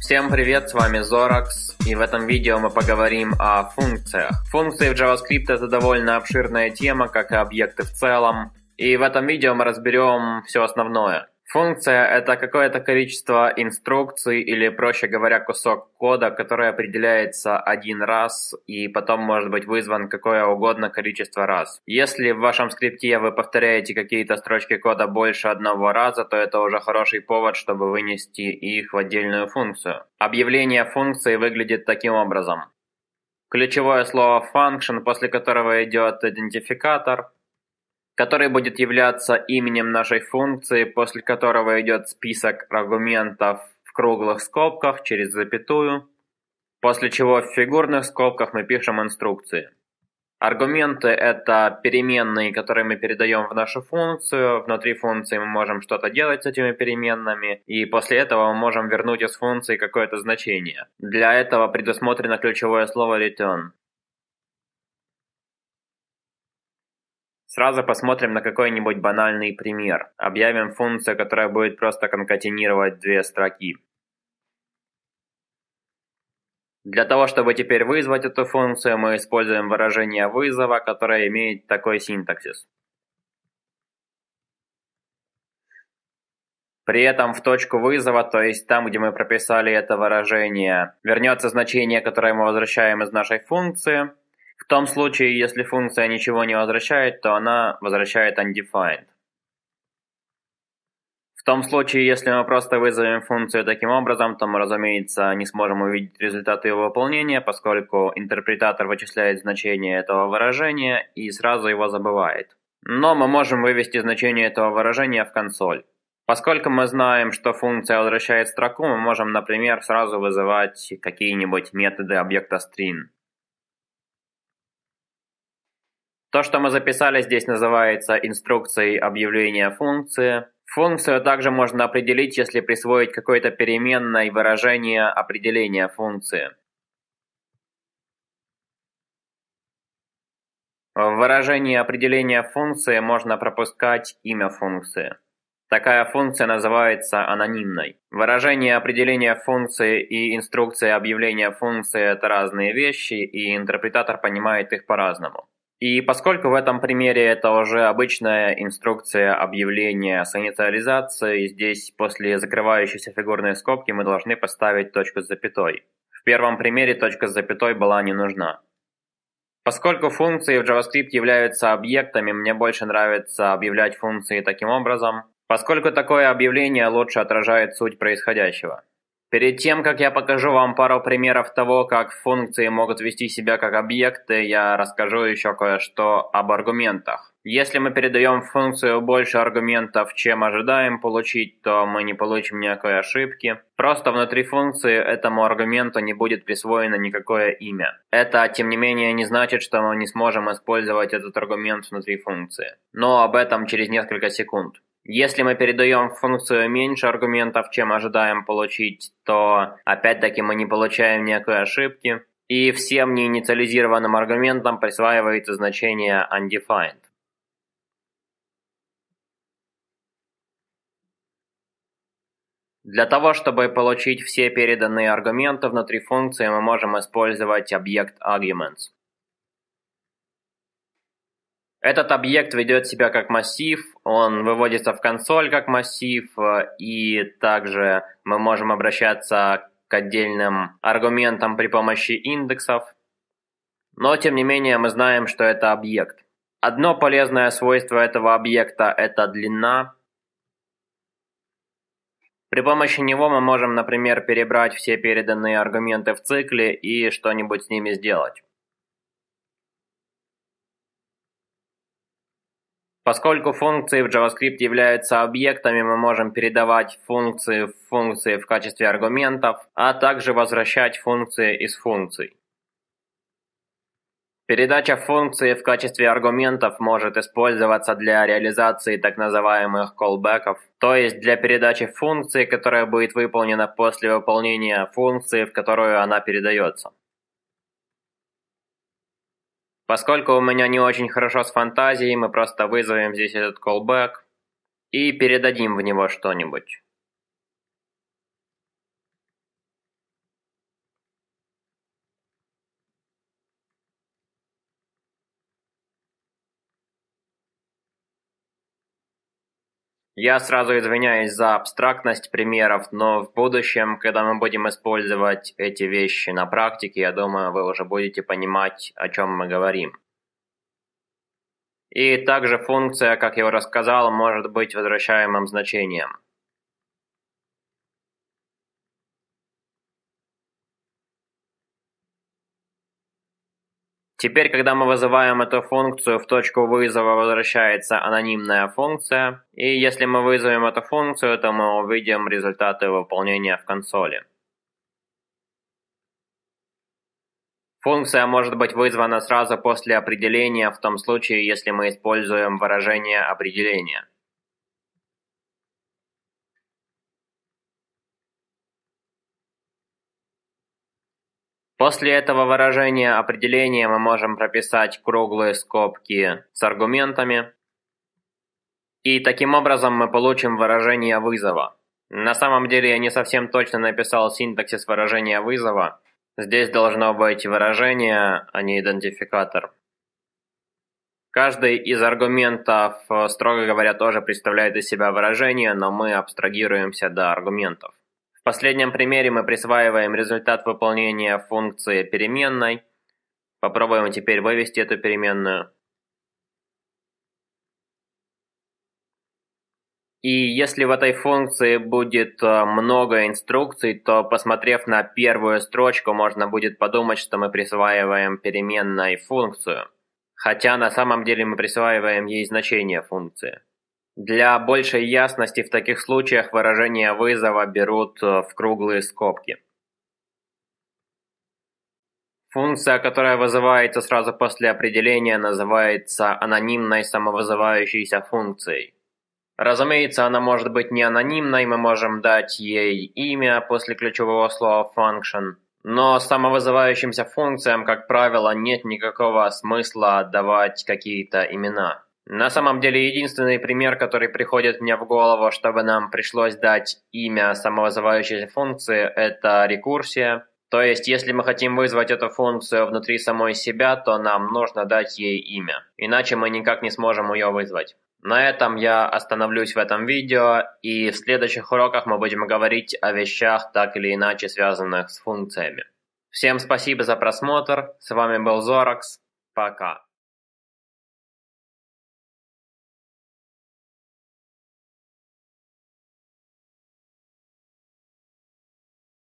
Всем привет, с вами Zorax, и в этом видео мы поговорим о функциях. Функции в JavaScript это довольно обширная тема, как и объекты в целом, и в этом видео мы разберем все основное. Функция – это какое-то количество инструкций или, проще говоря, кусок кода, который определяется один раз и потом может быть вызван какое угодно количество раз. Если в вашем скрипте вы повторяете какие-то строчки кода больше одного раза, то это уже хороший повод, чтобы вынести их в отдельную функцию. Объявление функции выглядит таким образом. Ключевое слово function, после которого идет идентификатор – который будет являться именем нашей функции, после которого идет список аргументов в круглых скобках через запятую, после чего в фигурных скобках мы пишем инструкции. Аргументы – это переменные, которые мы передаем в нашу функцию. Внутри функции мы можем что-то делать с этими переменными, и после этого мы можем вернуть из функции какое-то значение. Для этого предусмотрено ключевое слово return. Сразу посмотрим на какой-нибудь банальный пример. Объявим функцию, которая будет просто конкатенировать две строки. Для того, чтобы теперь вызвать эту функцию, мы используем выражение вызова, которое имеет такой синтаксис. При этом в точку вызова, то есть там, где мы прописали это выражение, вернется значение, которое мы возвращаем из нашей функции, в том случае, если функция ничего не возвращает, то она возвращает undefined. В том случае, если мы просто вызовем функцию таким образом, то мы, разумеется, не сможем увидеть результаты его выполнения, поскольку интерпретатор вычисляет значение этого выражения и сразу его забывает. Но мы можем вывести значение этого выражения в консоль. Поскольку мы знаем, что функция возвращает строку, мы можем, например, сразу вызывать какие-нибудь методы объекта string. То, что мы записали здесь, называется инструкцией объявления функции. Функцию также можно определить, если присвоить какой-то переменной выражение определения функции. В выражении определения функции можно пропускать имя функции. Такая функция называется анонимной. Выражение определения функции и инструкция объявления функции – это разные вещи, и интерпретатор понимает их по-разному. И поскольку в этом примере это уже обычная инструкция объявления с инициализацией, здесь после закрывающейся фигурной скобки мы должны поставить точку с запятой. В первом примере точка с запятой была не нужна. Поскольку функции в JavaScript являются объектами, мне больше нравится объявлять функции таким образом, поскольку такое объявление лучше отражает суть происходящего. Перед тем, как я покажу вам пару примеров того, как функции могут вести себя как объекты, я расскажу еще кое-что об аргументах. Если мы передаем функцию больше аргументов, чем ожидаем получить, то мы не получим никакой ошибки. Просто внутри функции этому аргументу не будет присвоено никакое имя. Это, тем не менее, не значит, что мы не сможем использовать этот аргумент внутри функции. Но об этом через несколько секунд. Если мы передаем функцию меньше аргументов, чем ожидаем получить, то опять-таки мы не получаем никакой ошибки. И всем неинициализированным аргументам присваивается значение undefined. Для того, чтобы получить все переданные аргументы внутри функции, мы можем использовать объект arguments. Этот объект ведет себя как массив, он выводится в консоль как массив, и также мы можем обращаться к отдельным аргументам при помощи индексов. Но, тем не менее, мы знаем, что это объект. Одно полезное свойство этого объекта – это длина. При помощи него мы можем, например, перебрать все переданные аргументы в цикле и что-нибудь с ними сделать. Поскольку функции в JavaScript являются объектами, мы можем передавать функции в функции в качестве аргументов, а также возвращать функции из функций. Передача функции в качестве аргументов может использоваться для реализации так называемых callbackов, то есть для передачи функции, которая будет выполнена после выполнения функции, в которую она передается. Поскольку у меня не очень хорошо с фантазией, мы просто вызовем здесь этот callback и передадим в него что-нибудь. Я сразу извиняюсь за абстрактность примеров, но в будущем, когда мы будем использовать эти вещи на практике, я думаю, вы уже будете понимать, о чем мы говорим. И также функция, как я уже рассказал, может быть возвращаемым значением. Теперь, когда мы вызываем эту функцию, в точку вызова возвращается анонимная функция, и если мы вызовем эту функцию, то мы увидим результаты выполнения в консоли. Функция может быть вызвана сразу после определения в том случае, если мы используем выражение определения. После этого выражения определения мы можем прописать круглые скобки с аргументами. И таким образом мы получим выражение вызова. На самом деле я не совсем точно написал синтаксис выражения вызова. Здесь должно быть выражение, а не идентификатор. Каждый из аргументов, строго говоря, тоже представляет из себя выражение, но мы абстрагируемся до аргументов последнем примере мы присваиваем результат выполнения функции переменной. Попробуем теперь вывести эту переменную. И если в этой функции будет э, много инструкций, то посмотрев на первую строчку, можно будет подумать, что мы присваиваем переменной функцию. Хотя на самом деле мы присваиваем ей значение функции. Для большей ясности в таких случаях выражения вызова берут э, в круглые скобки. Функция, которая вызывается сразу после определения, называется анонимной самовызывающейся функцией. Разумеется, она может быть не анонимной, мы можем дать ей имя после ключевого слова function, но самовызывающимся функциям, как правило, нет никакого смысла отдавать какие-то имена. На самом деле, единственный пример, который приходит мне в голову, чтобы нам пришлось дать имя самовызывающейся функции, это рекурсия. То есть, если мы хотим вызвать эту функцию внутри самой себя, то нам нужно дать ей имя. Иначе мы никак не сможем ее вызвать. На этом я остановлюсь в этом видео, и в следующих уроках мы будем говорить о вещах, так или иначе связанных с функциями. Всем спасибо за просмотр, с вами был Зоракс, пока.